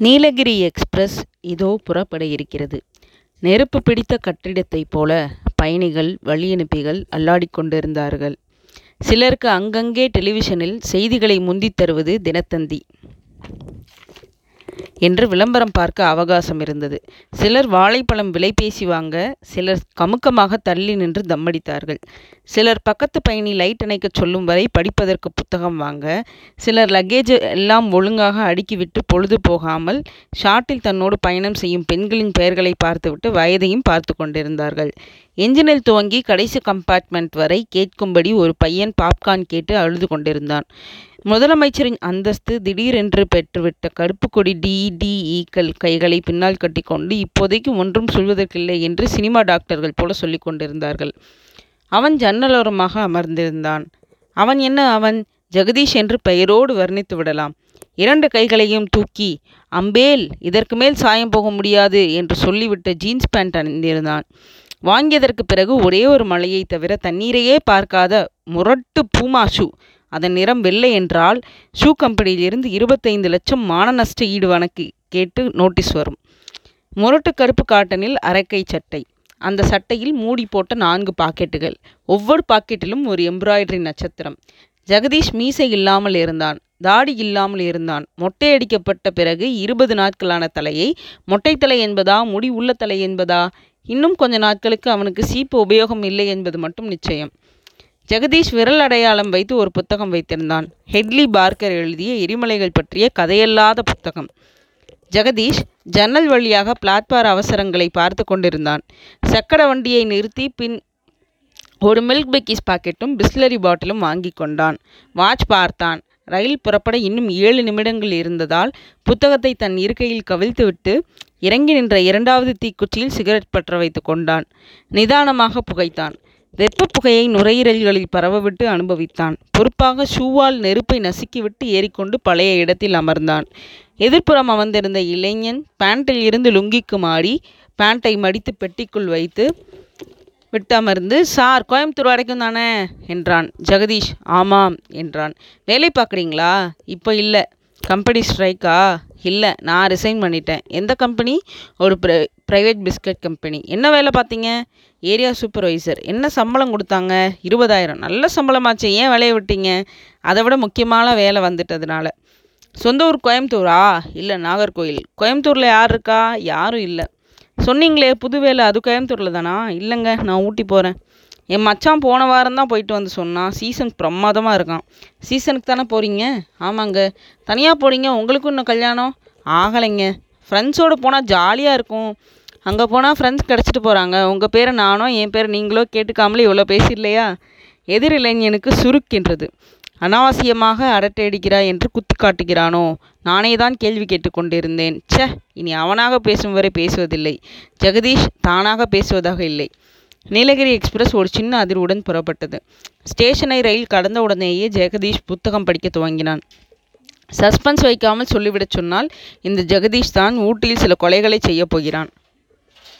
Nilgiri express இதோ புறப்பட இருக்கிறது. நெருப்பு பிடித்த கட்டிடத்தைப் போல பயணிகள் வழியனுப்பிகள் அல்லாடிக்கொண்டிருந்தார்கள் சிலருக்கு அங்கங்கே டெலிவிஷனில் செய்திகளை முந்தித் தருவது தினத்தந்தி என்று விளம்பரம் பார்க்க அவகாசம் இருந்தது. சிலர் வாழைப்பழம் விலை பேசி வாங்க சிலர் கமுக்கமாக தள்ளி நின்று தம்மடித்தார்கள். சிலர் பக்கத்து பயணி லைட் அணைக்கச் சொல்லும் வரை படிப்பதற்கு புத்தகம் வாங்க சிலர் லக்கேஜ் எல்லாம் ஒழுங்காக அடுக்கிவிட்டு பொழுது போகாமல் ஷாட்டில் தன்னோடு பயணம் செய்யும் பெண்களின் பெயர்களை பார்த்துவிட்டு வயதையும் பார்த்து கொண்டிருந்தார்கள். எஞ்சினில் துவங்கி கடைசி கம்பார்ட்மெண்ட் வரை கேட்கும்படி ஒரு பையன் பாப்கார்ன் கேட்டு அழுது கொண்டிருந்தான். முதலமைச்சரின் அந்தஸ்து திடீரென்று பெற்றுவிட்ட கருப்புக்கொடி டி. இடிஇக்கள் ஈ.க்கள் பின்னால் கட்டிக்கொண்டு இப்போதைக்கு ஒன்றும் சொல்வதற்கில்லை என்று சினிமா டாக்டர்கள் போல சொல்லிக் கொண்டிருந்தார்கள். அவன் ஜன்னலோரமாக அமர்ந்திருந்தான். அவன் என்ன அவன்? ஜெகதீஷ் என்று பெயரோடு வர்ணித்து விடலாம் இரண்டு கைகளையும் தூக்கி அம்பேல் இதற்கு மேல் சாயம் போக முடியாது என்று சொல்லிவிட்ட ஜீன்ஸ் பேண்ட் அணிந்திருந்தான். வாங்கியதற்குப் பிறகு ஒரே ஒரு மலையை தவிர தண்ணீரையே பார்க்காத முரட்டு பூமா ஷூ. அதன் நிறம் வெள்ளை என்றால் ஷூ கம்பெனியிலிருந்து இருபத்தைந்து லட்சம் மான நஷ்ட ஈடு வணக்கு கேட்டு நோட்டீஸ் வரும். முரட்டு கருப்பு காட்டனில் அரைக்கை சட்டை. அந்த சட்டையில் மூடி போட்ட நான்கு பாக்கெட்டுகள். ஒவ்வொரு பாக்கெட்டிலும் ஒரு எம்ப்ராய்டரி நட்சத்திரம். ஜெகதீஷ் மீசை இல்லாமல் இருந்தான். தாடி இல்லாமல் இருந்தான். மொட்டை அடிக்கப்பட்ட பிறகு இருபது நாட்களான தலையை மொட்டை தலை என்பதா முடி உள்ள தலை என்பதா? இன்னும் கொஞ்ச நாட்களுக்கு அவனுக்கு சீப்பு உபயோகம் இல்லை என்பது மட்டும் நிச்சயம். ஜெகதீஷ் விரல் அடையாளம் வைத்து ஒரு புத்தகம் வைத்திருந்தான். ஹெட்லி பார்க்கர் எழுதிய எரிமலைகள் பற்றிய கதையல்லாத புத்தகம். ஜெகதீஷ் ஜன்னல் வழியாக பிளாட்பார் அவசரங்களை பார்த்து கொண்டிருந்தான். சக்கர வண்டியை நிறுத்தி பின் ஒரு மில்க் பெக்கீஸ் பாக்கெட்டும் பிஸ்லரி பாட்டிலும் வாங்கி கொண்டான். வாட்ச் பார்த்தான். ரயில் புறப்பட இன்னும் ஏழு நிமிடங்கள் இருந்ததால் புத்தகத்தை தன் இருக்கையில் கவிழ்த்துவிட்டு இறங்கி நின்ற இரண்டாவது தீக்குச்சியில் சிகரெட் பற்ற வைத்து கொண்டான். நிதானமாக புகைத்தான். வெப்பப் புகையை நுரையீரல்களில் பரவவிட்டு அனுபவித்தான். பொறுப்பாக ஷூவால் நெருப்பை நசுக்கிவிட்டு ஏறிக்கொண்டு பழைய இடத்தில் அமர்ந்தான். எதிர்ப்புறம் அமர்ந்திருந்த இளைஞன் பேண்டில் இருந்து லுங்கிக்கு மாறி பேண்டை மடித்து பெட்டிக்குள் வைத்து விட்டு அமர்ந்து சார் கோயம்புத்தூர் வரைக்கும் தானே? என்றான். ஜெகதீஷ் ஆமாம் என்றான். வேலை பார்க்குறீங்களா இப்போ இல்லை கம்பெனி ஸ்ட்ரைக்கா இல்லை நான் ரிசைன் பண்ணிட்டேன். எந்த கம்பெனி? ஒரு ப்ரைவேட் பிஸ்கட் கம்பெனி. என்ன வேலை பார்த்தீங்க? Area supervisor. என்ன சம்பளம் கொடுத்தாங்க இருபதாயிரம். நல்ல சம்பளமாச்சே ஏன் வேலையை விட்டீங்க? அதை விட முக்கியமான வேலை வந்துட்டதுனால. சொந்த ஊர் கோயம்புத்தூரா? இல்லை நாகர்கோயில். கோயம்புத்தூரில் யார் இருக்கா? யாரும் இல்லை சொன்னீங்களே புது வேலை அது கோயம்புத்தூரில் தானா? இல்லைங்க நான் ஊட்டி போகிறேன் என் மச்சான் போன வாரம் தான் போயிட்டு வந்து சொன்னான். சீசன் பிரமாதமாக இருக்கான் சீசனுக்கு தானே போகிறீங்க ஆமாங்க. தனியாக போகிறீங்க உங்களுக்கும் இன்னும் கல்யாணம்? ஆகலைங்க. ஃப்ரெண்ட்ஸோடு போனால் ஜாலியாக இருக்கும். அங்கே போனால் ஃப்ரெண்ட்ஸ் கிடச்சிட்டு போகிறாங்க உங்கள் பேரை நானோ என் பேரை நீங்களோ கேட்டுக்காமலே இவ்வளோ பேசிடலையா? எதிர் இளைஞனுக்கு அனாவசியமாக அநாவசியமாக அரட்டையடிக்கிறாய் என்று குத்து காட்டுகிறானோ? நானே தான் கேள்வி கேட்டுக்கொண்டிருந்தேன் ச்சே இனி அவனாக பேசும் வரை பேசுவதில்லை. ஜெகதீஷ் தானாக பேசுவதாக இல்லை. நீலகிரி எக்ஸ்பிரஸ் ஒரு சின்ன அதிர்வுடன் புறப்பட்டது. ஸ்டேஷனை ரயில் கடந்த உடனேயே ஜெகதீஷ் புத்தகம் படிக்க துவங்கினான். சஸ்பென்ஸ் வைக்காமல் சொல்லிவிடச் சொன்னால் இந்த ஜெகதீஷ் தான் ஊட்டியில் சில கொலைகளைச் செய்யப் போகிறான்.